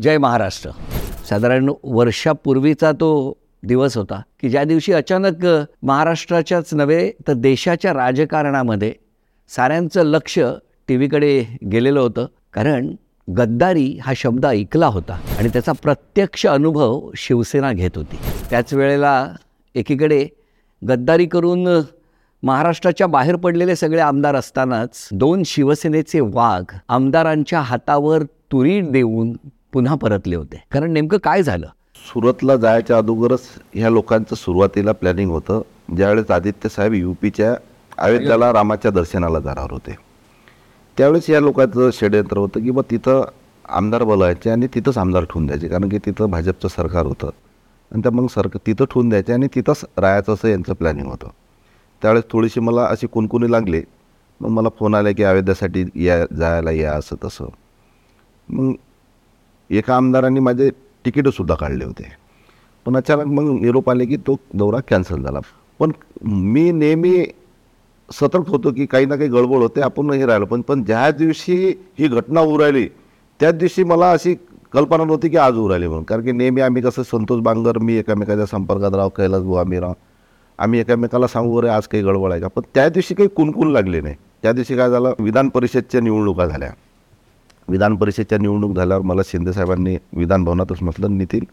जय महाराष्ट्र. साधारण वर्षापूर्वीचा तो दिवस होता की ज्या दिवशी अचानक महाराष्ट्राच्याच नव्हे तर देशाच्या राजकारणामध्ये साऱ्यांचं लक्ष टी व्हीकडे गेलेलं होतं. कारण गद्दारी हा शब्द ऐकला होता आणि त्याचा प्रत्यक्ष अनुभव शिवसेना घेत होती. त्याच वेळेला एकीकडे गद्दारी करून महाराष्ट्राच्या बाहेर पडलेले सगळे आमदार असतानाच दोन शिवसेनेचे वाघ आमदारांच्या हातावर तुरी देऊन पुन्हा परतले होते. कारण नेमकं काय झालं? सुरतला जायच्या अगोदरच ह्या लोकांचं सुरुवातीला प्लॅनिंग होतं. ज्यावेळेस आदित्य साहेब युपीच्या अयोध्याला रामाच्या दर्शनाला जाणार होते. त्यावेळेस या लोकांचं षडयंत्र होतं की बा तिथं आमदार बोलायचे आणि तिथंच आमदार ठेवून द्यायचे. कारण की तिथं भाजपचं सरकार होतं. आणि त्या मग सरकार तिथं ठेवून द्यायचे आणि तिथंच राहायचं असं यांचं प्लॅनिंग होतं. त्यावेळेस थोडीशी मला अशी कुणकुणी लागली. मग मला फोन आला की अयोध्यासाठी या जायला या असं तसं. मग एका आमदारांनी माझे तिकीटंसुद्धा काढले होते. पण अचानक मग निरोप आले की तो दौरा कॅन्सल झाला. पण मी नेहमी सतर्क होतो की काही ना काही गडबड होते आपण हे राहिलो. पण पण ज्या दिवशी ही घटना उरायली त्याच दिवशी मला अशी कल्पना नव्हती की आज उरायली म्हणून. कारण की नेहमी आम्ही कसं संतोष बांगर मी एकमेकाच्या संपर्कात राव कैलास भाऊ आम्ही राव आम्ही एकमेकाला सांगू वगैरे आज काही गडबड आहे का? पण त्या दिवशी काही कुणकुण लागले नाही. त्या दिवशी काय झालं विधान परिषदच्या निवडणुका झाल्या. विधान परिषदच्या निवडणूक झाल्यावर मला शिंदेसाहेबांनी विधान भवनातच म्हटलं नितीन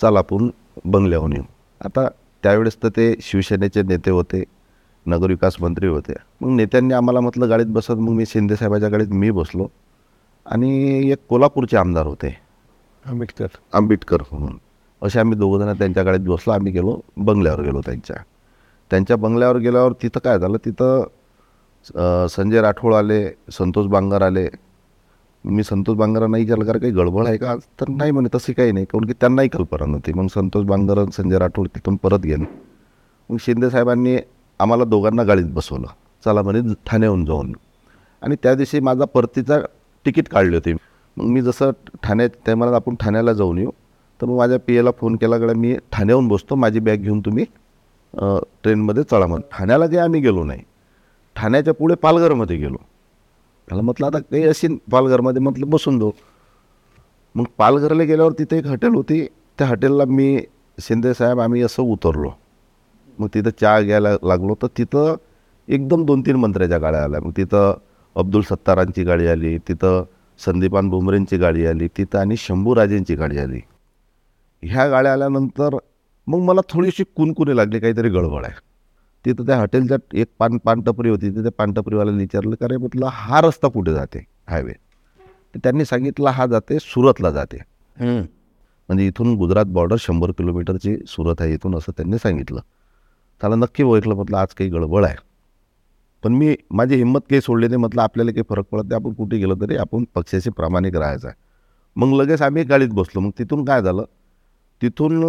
चल आपण बंगल्याहून येऊ. आता त्यावेळेस तर ते शिवसेनेचे नेते होते नगरविकास मंत्री होते. मग नेत्यांनी आम्हाला म्हटलं गाडीत बसत मग मी शिंदेसाहेबाच्या गाडीत मी बसलो. आणि एक कोल्हापूरचे आमदार होते. आंबेडकर. आंबेडकर म्हणून. असे आम्ही दोघंजणं त्यांच्या गाडीत बसलो आम्ही गेलो बंगल्यावर गेलो त्यांच्या. त्यांच्या बंगल्यावर गेल्यावर तिथं काय झालं तिथं संजय राठोड आले संतोष बांगर आले मी संतोष बांगरांना विचारलं कारण काही गडबड आहे का तर नाही म्हणे तसं काही नाही. कारण की त्यांनाही कल्पना नव्हती. मग संतोष बांगर संजय राठोड तिथून परत गेले. मग शिंदे साहेबांनी आम्हाला दोघांना गाडीत बसवलं. चला म्हणे ठाण्याहून जाऊन. आणि त्या दिवशी माझा परतीचा तिकीट काढली होती. मग मी जसं ठाण्यात त्या मला आपण ठाण्याला जाऊन येऊ. तर मग माझ्या पी एला फोन केला कडे मी ठाण्याहून बसतो. माझी बॅग घेऊन तुम्ही ट्रेनमध्ये चढा म्हणून ठाण्याला जे आम्ही गेलो नाही ठाण्याच्या पुढे पालघरमध्ये गेलो. त्याला म्हटलं आता काही असेल पालघरमध्ये म्हटलं बसून दो मग पालघरला गेल्यावर तिथे एक हॉटेल होती. त्या हॉटेलला मी शिंदे साहेब आम्ही असं उतरलो. मग तिथं चहा घ्यायला लागलो. तर तिथं एकदम दोन तीन मंत्र्याच्या गाड्या आल्या. मग तिथं अब्दुल सत्तारांची गाडी आली. तिथं संदीपान भुमरेंची गाडी आली. तिथं आणि शंभूराजेंची गाडी आली. ह्या गाड्या आल्यानंतर मग मला थोडीशी कुणकुणी लागली. काहीतरी गडबड आहे. तिथं त्या हॉटेलच्या एक पान पानटपरी होती. तिथे पानटपरीवाल्याला विचारलं का रे म्हटलं हा रस्ता कुठे जाते? हायवे. तर त्यांनी सांगितलं हा जाते सुरतला जाते. म्हणजे इथून गुजरात बॉर्डर शंभर किलोमीटरची सुरत आहे इथून असं त्यांनी सांगितलं. त्याला नक्की ओळखलं म्हटलं आज काही गडबड आहे. पण मी माझी हिंमत काही सोडली नाही म्हटलं आपल्याला काही फरक पडत नाही आपण कुठे गेलो तरी आपण पक्षाशी प्रामाणिक राहायचं आहे. मग लगेच आम्ही गाडीत बसलो. मग तिथून काय झालं? तिथून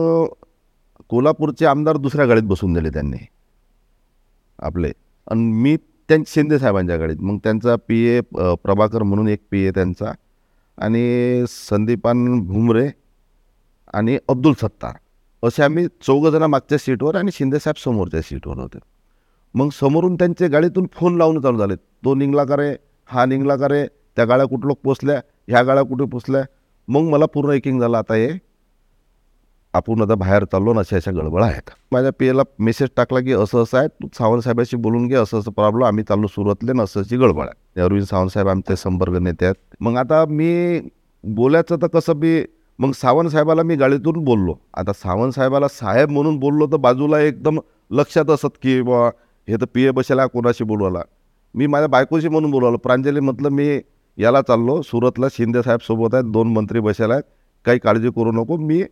कोल्हापूरचे आमदार दुसऱ्या गाडीत बसून दिले त्यांनी. आपले. आणि मी त्यां शिंदे साहेबांच्याकडे गाडीत. मग त्यांचा पी ए प्रभाकर म्हणून एक पी ए त्यांचा आणि संदीपान भुमरे आणि अब्दुल सत्तार. असे आम्ही चौघजणं मागच्या सीटवर आणि शिंदेसाहेब समोरच्या सीटवर होते. मग समोरून त्यांचे गाडीतून फोन लावून चालू झाले तो निघला का रे? हा निघला का रे? त्या गाड्या कुठलं पोचल्या? ह्या गाड्या कुठे पोचल्या? मग मला पूर्ण एकिंग झालं आता हे आपण आता बाहेर चाललो ना अशा अशा गडबड आहेत. माझ्या पीएला मेसेज टाकला की असं असं आहे तू सावंत साहेबाशी बोलून घे असं असं प्रॉब्लेम आम्ही चाललो सुरतले ना असं अशी गडबड आहे. अरविंद सावंत साहेब आमचे संपर्क नेते आहेत. मग आता मी बोलायचं तर कसं मी मग सावंत साहेबाला मी गाडीतून बोललो. आता सावंत साहेबाला साहेब म्हणून बोललो तर बाजूला एकदम लक्षात असत की बा हे तर पी ए बसायला कोणाशी बोलवाला मी माझ्या बायकोशी म्हणून बोलवलं. प्रांजली म्हटलं मी याला चाललो सुरतला शिंदे साहेब सोबत आहेत दोन मंत्री बसायला आहेत काही काळजी करू नको मी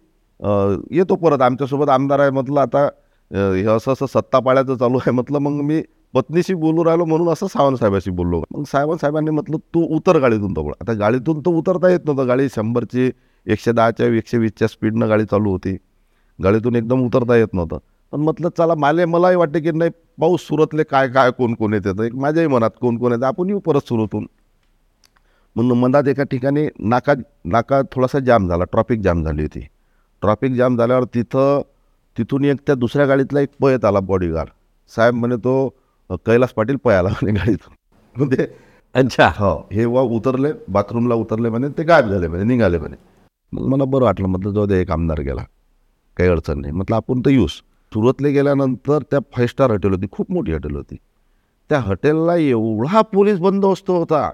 येतो परत. आमच्यासोबत आमदार आहे म्हटलं आता हे असं असं सत्ता पाळ्याचं चालू आहे म्हटलं मग मी पत्नीशी बोलू राहिलो म्हणून असं सावंत साहेबाशी बोललो. मग सावंत साहेबांनी म्हटलं तू उतर गाडीतून तो आता गाडीतून तर उतरता येत नव्हतं. गाडी शंभरची एकशे दहाच्या एकशे वीसच्या स्पीडनं गाडी चालू होती. गाडीतून एकदम उतरता येत नव्हतं. पण म्हटलं चला माले मलाही वाटते की नाही पाऊस सुरतले काय काय कोण कोण येते? एक माझ्याही मनात कोण कोण येतं? आपण येऊ परत सुरतून. म्हणून मधात एका ठिकाणी नाका नाका थोडासा जाम झाला. ट्रॉफिक जाम झाली होती. ट्रॉफिक जाम झाल्यावर तिथं तिथून एक त्या दुसऱ्या गाडीतला एक पयत आला बॉडीगार्ड साहेब म्हणे तो कैलास पाटील पयाला म्हणे गाडीतून. म्हणजे अच्छा. हो हे वा उतरले बाथरूमला उतरले म्हणे ते गायब झाले म्हणे निघाले म्हणे. मग मला बरं वाटलं म्हटलं जाऊ दे एक आमदार गेला. काही अडचण नाही. म्हटलं आपण तर येऊस. सुरतला गेल्यानंतर त्या फाईव्ह स्टार हॉटेल होती खूप मोठी हॉटेल होती. त्या हॉटेलला एवढा पोलीस बंदोबस्त होता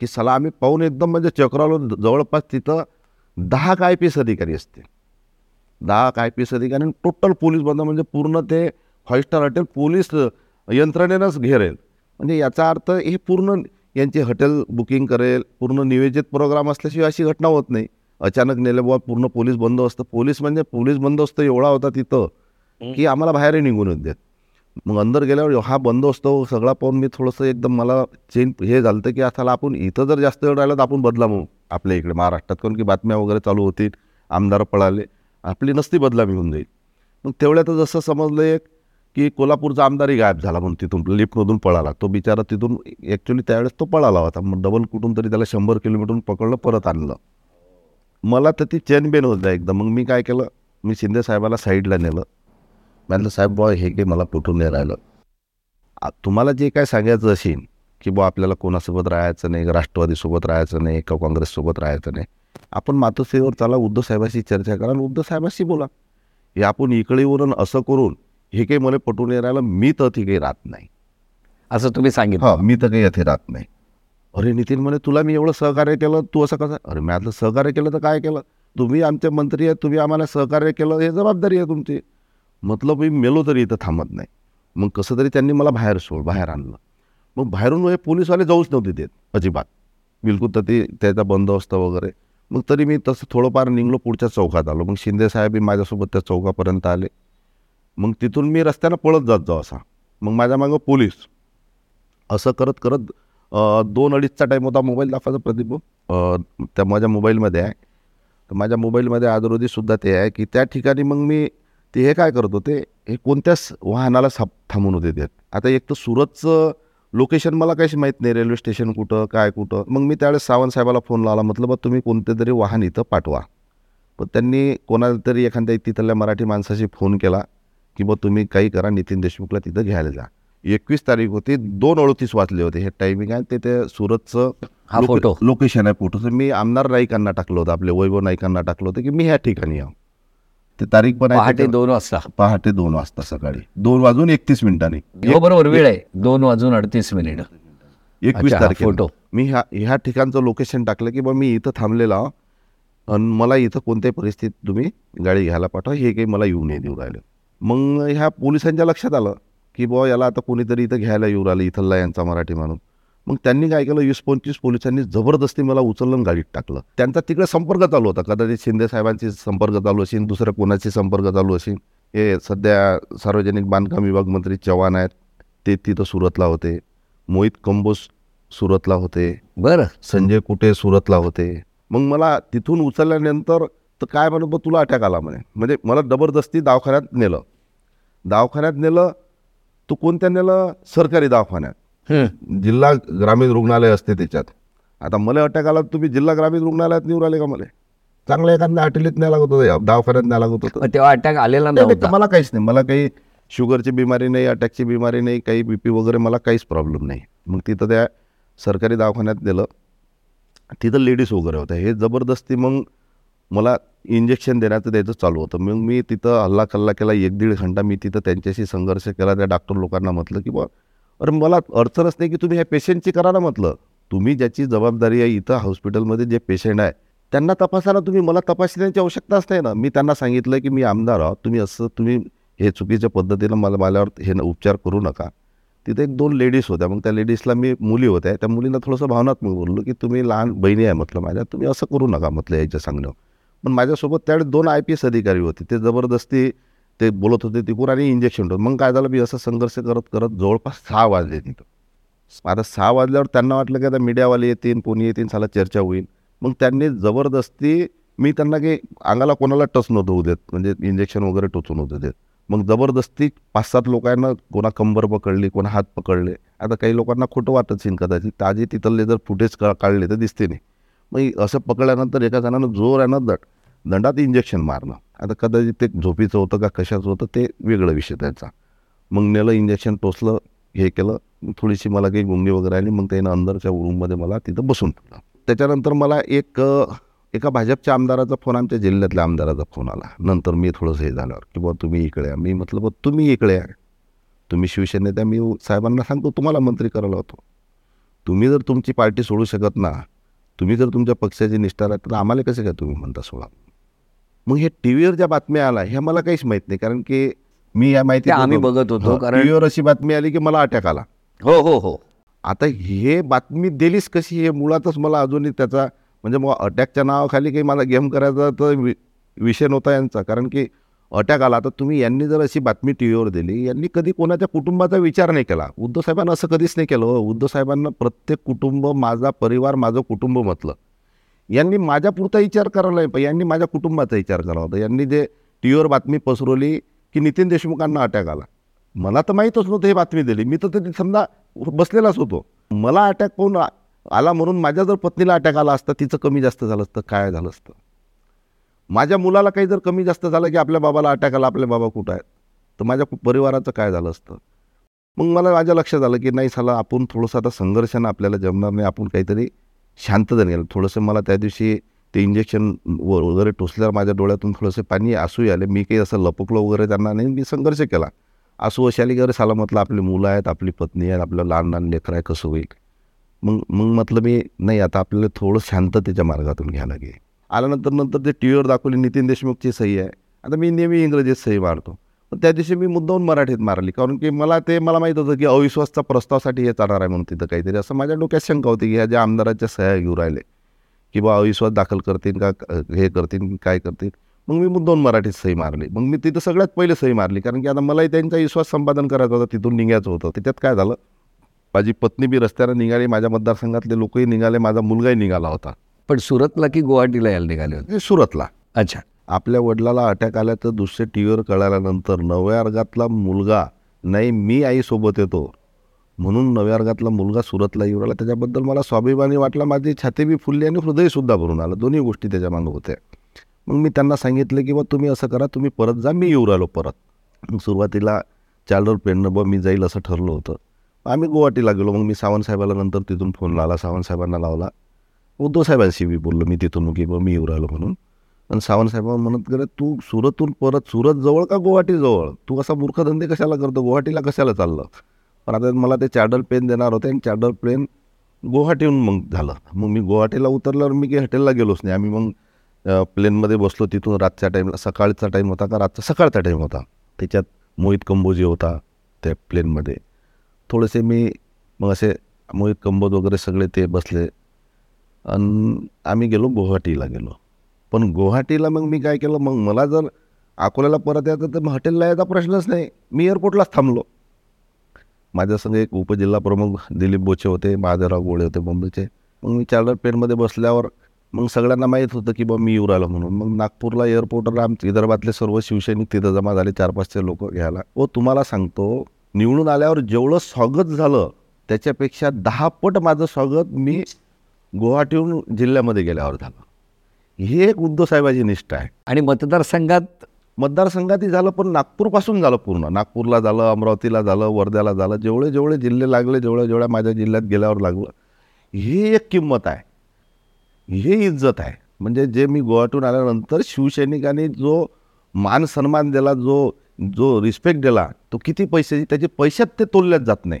की सला आम्ही पाहून एकदम म्हणजे चक्रालो जवळपास तिथं दहा काय पी एस अधिकारी असते दहा काय पी एस अधिकारी आणि टोटल पोलीस बंद म्हणजे पूर्ण ते फाईव्ह स्टार हॉटेल पोलीस यंत्रणेनंच घेरेल. म्हणजे याचा अर्थ हे पूर्ण यांची हॉटेल बुकिंग करेल पूर्ण नियोजित प्रोग्राम असल्याशिवाय अशी घटना होत नाही. अचानक नेले बुवा पूर्ण पोलीस बंदोबस्त. पोलीस म्हणजे पोलीस बंदोबस्त एवढा होता तिथं की आम्हाला बाहेरही निघून देत. मग अंदर गेल्यावर हा बंदोबस्त सगळा पाहून मी थोडंसं एकदम मला चेंज हे झालं होतं की आता आपण इथं जर जास्त वेळ राहिलं तर आपण बदला मग आपल्या इकडे महाराष्ट्रात. कारण की बातम्या वगैरे चालू होतील आमदार पळाले आपली नसती बदलामी होऊन जाईल. मग तेवढ्यात जसं समजलं एक की कोल्हापूरचा आमदारही गायब झाला म्हणून तिथून लिफ्टमधून पळाला. तो बिचारा तिथून ॲक्च्युली त्यावेळेस तो पळाला होता. मग डबल कुठून तरी त्याला शंभर किलोमीटर पकडलं परत आणलं. मला तर ती चेनबेन होत एकदम. मग मी काय केलं मी शिंदे साहेबाला साईडला नेलं. म्हटलं साहेब बॉय हे काही मला कुठून नाही राहिलं. तुम्हाला जे काय सांगायचं असेल की बुवा आपल्याला कोणासोबत राहायचं नाही राष्ट्रवादीसोबत राहायचं नाही का काँग्रेससोबत राहायचं नाही आपण मातोश्रीवर चला उद्धव साहेबाशी चर्चा करा आणि उद्धव साहेबाशी बोला. हे आपण इकडे येऊन असं करून हे काही मला पटून नाही राहिलं मी तर ती काही राहत नाही. असं तुम्ही सांगितलं. हा मी तर काही येथे राहत नाही. अरे नितीन म्हणे तुला मी एवढं सहकार्य केलं तू असं कसं? अरे मी आता सहकार्य केलं तर काय केलं? तुम्ही आमचे मंत्री आहे तुम्ही आम्हाला सहकार्य केलं हे जबाबदारी आहे तुमची. मतलब मी मेलो तरी इथं थांबत नाही. मग कसं तरी त्यांनी मला बाहेर सोड बाहेर आणलं. मग बाहेरून हे पोलीसवाले जाऊच नव्हते देत अजिबात. बिलकुल तर ते त्याचा बंदोबस्त वगैरे. मग तरी मी तसं थोडंफार निघलो पुढच्या चौकात आलो. मग शिंदेसाहेबही माझ्यासोबत त्या चौकापर्यंत आले. मग तिथून मी रस्त्यानं पळत जात जाऊ असा. मग माझ्या मागं पोलीस. असं करत करत दोन अडीचचा टाईम होता मोबाईल दाखवायचा प्रदीप त्या माझ्या मोबाईलमध्ये आहे. तर माझ्या मोबाईलमध्ये आदरोदीसुद्धा ते आहे की त्या ठिकाणी मग मी ते हे काय करत होते हे कोणत्याच वाहनाला साप थांबून होते ते. आता एक तर सुरतचं लोकेशन मला काहीच माहीत नाही रेल्वे स्टेशन कुठं काय कुठं. मग मी त्यावेळेस सावंत साहेबाला फोन लावला म्हटलं बा तुम्ही कोणते तरी वाहन इथं पाठवा. पण त्यांनी कोणाला तरी एखाद्या तिथल्या मराठी माणसाशी फोन केला की बा तुम्ही काही करा नितीन देशमुखला तिथं घ्यायला जा. एकवीस तारीख होती दोन अडतीस वाजले होते हे टायमिंग आहे ते ते सुरतचं हा फोटो. लोकेशन आहे फोटोचं मी आमदार नाईकांना टाकलं होतं आपले वैभव नाईकांना टाकलं होतं की मी ह्या ठिकाणी आहो ते तारीख पण आहे पहाटे त्याच्यावर. दोन वाजता. पहाटे दोन वाजता सकाळी. दोन वाजून एकतीस मिनिटांनी. हो बरोबर वेळ आहे. दोन वाजून अडतीस मिनिट. एकवीस अच्छा, हा तारखेला. फोटो. मी ह्या ह्या ठिकाणचं लोकेशन टाकलं की बा मी इथं थांबलेला आहो. आणि मला इथं कोणत्याही परिस्थितीत तुम्ही गाडी घ्यायला पाठवा. हे काही मला येऊ नाही देऊ राहिलं. मग ह्या पोलिसांच्या लक्षात आलं की बुवा याला आता कोणीतरी इथं घ्यायला येऊ राहिलं. इथला यांचा मराठी माणूस. मग त्यांनी काय केलं? वीस पंचवीस पोलिसांनी जबरदस्ती मला उचललं आणि गाडीत टाकलं. त्यांचा तिकडे संपर्क चालू होता. कदाचित शिंदे साहेबांची संपर्क चालू असेल दुसऱ्या कोणाची संपर्क चालू असेल. हे सध्या सार्वजनिक बांधकाम विभाग मंत्री चव्हाण आहेत. ते तिथं सुरतला होते. मोहित कंबोज सुरतला होते. बरं. संजय कुटे सुरतला होते. मग मला तिथून उचलल्यानंतर तर काय म्हणत बा तुला अटॅक आला म्हणे. म्हणजे मला जबरदस्ती दवाखान्यात नेलं. दवाखान्यात नेलं तू कोणत्या नेलं? सरकारी दवाखान्यात. जिल्हा ग्रामीण रुग्णालय असते त्याच्यात. आता मला अटॅक आला तर तुम्ही जिल्हा ग्रामीण रुग्णालयात निवड आले का मला? चांगल्या एखाद्या हॉटेलीत न्याय लागत होतं दवाखान्यात न्याय लागत होतं. तेव्हा अटॅक आलेला नाही, मला काहीच नाही. मला काही शुगरची बिमारी नाही अटॅकची बिमारी नाही काही बी पी वगैरे मला काहीच प्रॉब्लेम नाही. मग तिथं त्या सरकारी दवाखान्यात नेलं. तिथं लेडीज वगैरे होत्या हे जबरदस्ती मग मला इंजेक्शन देण्याचं द्यायचं चालू होतं. मग मी तिथं हल्ला कल्ला केला. एक दीड घंटा मी तिथं त्यांच्याशी संघर्ष केला. त्या डॉक्टर लोकांना म्हटलं की बा अरे मला अडचणच नाही की तुम्ही ह्या पेशंटची करा ना म्हटलं. तुम्ही ज्याची जबाबदारी आहे इथं हॉस्पिटलमध्ये जे पेशंट आहे त्यांना तपासा ना तुम्ही मला तपासण्याची आवश्यकताच नाही ना. मी त्यांना सांगितलं की मी आमदार आहोत तुम्ही असं तुम्ही हे चुकीच्या पद्धतीनं मला माझ्यावर हे उपचार करू नका. तिथे एक दोन लेडीज होत्या मग त्या लेडीजला मी मुली होत्या त्या मुलींना थोडंसं भावनात्मक बोललो की तुम्ही लहान बहिणी आहे म्हटलं माझ्या तुम्ही असं करू नका म्हटलं याच्या सांगणं पण माझ्यासोबत त्यावेळी दोन आय पी एस अधिकारी होते ते जबरदस्ती ते बोलत होते तिकून आणि इंजेक्शन होतं मग काय झालं? मी असं संघर्ष करत करत जवळपास सहा वाजले तिथं. आता सहा वाजल्यावर त्यांना वाटलं की आता मीडियावाले येतील कोणी येतील साला चर्चा होईल. मग त्यांनी जबरदस्ती मी त्यांना काही अंगाला कोणाला टच नव्हतं होऊ देत. म्हणजे इंजेक्शन वगैरे टोचून नव्हतं देत. मग जबरदस्ती पाच सात लोकांना कोणा कंबर पकडली कोणा हात पकडले. आता काही लोकांना खोटं वाटत असेल कदाचित. ताजे तिथले जर फुटेज का काढले तर दिसते नाही. मग असं पकडल्यानंतर एका जणानं जोर आहे ना दट दंडात इंजेक्शन मारणं. आता कदाचित ते झोपीचं होतं का कशाचं होतं ते वेगळं विषय त्यांचा. मग नेलं इंजेक्शन टोचलं हे केलं थोडीशी मला काही गुंगी वगैरे आली मग त्यानं अंदरच्या रूममध्ये मला तिथं बसून ठेवलं. त्याच्यानंतर मला एक एका भाजपच्या आमदाराचा फोन आमच्या जिल्ह्यातल्या आमदाराचा फोन आला. नंतर मी थोडंसं हे झाल्यावर की बुवा तुम्ही इकडे या. मी म्हटलं बा तुम्ही इकडे या. तुम्ही शिवसेनेत त्या मी साहेबांना सांगतो तुम्हाला मंत्री करायला होतो तुम्ही जर तुमची पार्टी सोडू शकत ना तुम्ही जर तुमच्या पक्षाची निष्ठा राहत तर आम्हाला कसं काय तुम्ही म्हणता सोडा? मग हे टी व्हीवर ज्या बातम्या आला हे मला काहीच माहीत नाही. कारण की मी या माहिती आम्ही बघत. होतो, कारण- टीव्हीवर अशी बातमी आली की मला अटॅक आला. हो हो हो. आता हे बातमी दिलीच कशी? हे मुळातच मला अजूनही त्याचा म्हणजे मग अटॅकच्या नावाखाली काही मला गेम करायचा तर विषय नव्हता यांचा. कारण की अटॅक आला. तर तुम्ही यांनी जर अशी बातमी टी व्हीवर दिली यांनी कधी कोणाच्या कुटुंबाचा विचार नाही केला. उद्धव साहेबांना असं कधीच नाही केलं. हो. उद्धव साहेबांना प्रत्येक कुटुंब माझा परिवार माझं कुटुंब म्हटलं. यांनी माझ्या पुरता विचार करायला नाही पाहिजे. यांनी माझ्या कुटुंबाचा विचार करावा होता. यांनी जे टी व्हीवर बातमी पसरवली की नितीन देशमुखांना अटॅक आला. मला तर माहीतच नव्हतं हे बातमी दिली. मी तर ते समजा बसलेलाच होतो. मला अटॅक पाहून आ- आला म्हणून माझ्या जर पत्नीला अटॅक आला असता तिचं कमी जास्त झालं असतं काय झालं असतं? माझ्या मुलाला काही जर कमी जास्त झालं की आपल्या बाबाला अटॅक आला आपले बाबा कुठं आहेत? तर माझ्या परिवाराचं काय झालं असतं? मग मला माझ्या लक्षात आलं की नाही साला आपण थोडंसं आता संघर्षानं आपल्याला जमणार नाही. आपण काहीतरी शांततेने गेलं. थोडंसं मला त्या दिवशी ते इंजेक्शन वगैरे टोचल्यावर माझ्या डोळ्यातून थोडंसं पाणी आसूही आले मी काही असं लपकलो वगैरे त्यांना नाही मी संघर्ष केला. आसू अशी आली की अरे साला म्हटलं आपली मुलं आहेत आपली पत्नी आहेत आपलं लहान लहान लेकरं आहे कसं होईल? मग मग म्हटलं मी नाही आता आपल्याला थोडं शांततेच्या मार्गातून घ्यायला लागेल. आल्यानंतर नंतर ते टी व्हीवर दाखवली नितीन देशमुखची सही आहे. आता मी नेहमी इंग्रजीत सही मारतो त्या दिवशी मी मुद्दाहून मराठीत मारली. कारण की मला ते मला माहीत होतं की अविश्वासचा प्रस्तावासाठी हे चालणार आहे म्हणून तिथं काहीतरी. असं माझ्या डोक्यात शंका होती की ह्या ज्या आमदाराच्या सह्या घेऊ राहिले की बा अविश्वास दाखल करतील का हे करतील काय करतील. मग मी मुद्दाहून मराठीत सही मारली. मग मी तिथं सगळ्यात पहिले सही मारली. कारण की आता मलाही त्यांचा विश्वास संपादन करायचा होता तिथून निघायचं होतं. त्याच्यात काय झालं? माझी पत्नी बी रस्त्यानं निघाली माझ्या मतदारसंघातले लोकही निघाले माझा मुलगाही निघाला होता. पण सुरतला की गुवाहाटीला यायला निघाले होते? सुरतला. अच्छा. आपल्या वडिलाला अटॅक आल्या तर दुसरे टी व्हीवर कळाल्यानंतर नव्या वर्गातला मुलगा नाही मी आईसोबत येतो. म्हणून नव्या वर्गातला मुलगा सुरतला येऊ राहिला. त्याच्याबद्दल मला स्वाभिमानी वाटला. माझी छाती बी फुलली आणि हृदयसुद्धा भरून आलं. दोन्ही गोष्टी त्याच्या मागं होत्या. मग मी त्यांना सांगितलं की बा तुम्ही असं करा तुम्ही परत जा मी येऊ राहिलो परत. मग सुरुवातीला चार्डर पेननं बा मी जाईल असं ठरलं होतं. आम्ही गुवाहाटीला गेलो. मग मी सावंतसाहेबाला नंतर तिथून फोन लावला. सावंतसाहेबांना लावला. उद्धव साहेबांशी बी बोललो. मी तिथून की बा मी येऊ राहिलो म्हणून. आणि सावंतसाहेब म्हणत गेले तू सुरतून परत सुरत जवळ का गुवाहाटीजवळ? तू असा मूर्खधंदे कशाला करतो? गुवाहाटीला कशाला चाललं? पण आता मला ते चार्डर पेन देणार होते आणि चार्डर पेन गुवाहाटीहून मग झालं. मग मी गुवाहाटीला उतरल्यावर मी काही हॉटेलला गेलोच नाही. आम्ही मग प्लेनमध्ये बसलो तिथून रातच्या टाईमला सकाळचा टाईम होता का रातचा सकाळचा टाईम होता. त्याच्यात मोहित कंबोजी होता त्या प्लेनमध्ये. थोडेसे मी मग असे मोहित कंबोज वगैरे सगळे ते बसले. आणि आम्ही गेलो गुवाहाटीला गेलो. पण गुवाहाटीला मग मी काय केलं? मग मला जर अकोल्याला परत यायचं तर मग हॉटेलला यायचा प्रश्नच नाही. मी एअरपोर्टलाच थांबलो. माझ्यासंग एक उपजिल्हा प्रमुख दिलीप बोचे होते महादेवराव गोळे होते मुंबईचे. मग मी चार्टर प्लेनमध्ये बसल्यावर मग सगळ्यांना माहीत होतं की बा मी येऊ राहिलो म्हणून. मग नागपूरला एअरपोर्टला आम विदर्भातले सर्व शिवसैनिक तिथं जमा झाले चार पाचशे लोक घ्यायला. व तुम्हाला सांगतो निवडून आल्यावर जेवढं स्वागत झालं त्याच्यापेक्षा दहा पट माझं स्वागत मी गुवाहाटीहून जिल्ह्यामध्ये गेल्यावर झालं. ही एक उद्धव साहेबाची निष्ठा आहे. आणि मतदारसंघात? मतदारसंघातही झालं पण नागपूरपासून झालं पूर्ण. नागपूरला झालं अमरावतीला झालं वर्ध्याला झालं जेवढे जेवढे जिल्हे लागले जेवढ्या जेवढ्या माझ्या जिल्ह्यात गेल्यावर लागलं ही एक किंमत आहे. ही इज्जत आहे. म्हणजे जे मी गोवाटून आल्यानंतर शिवसैनिकांनी जो मान सन्मान दिला जो जो रिस्पेक्ट दिला तो किती पैसे त्याचे पैशात ते तोलल्याच जात नाही.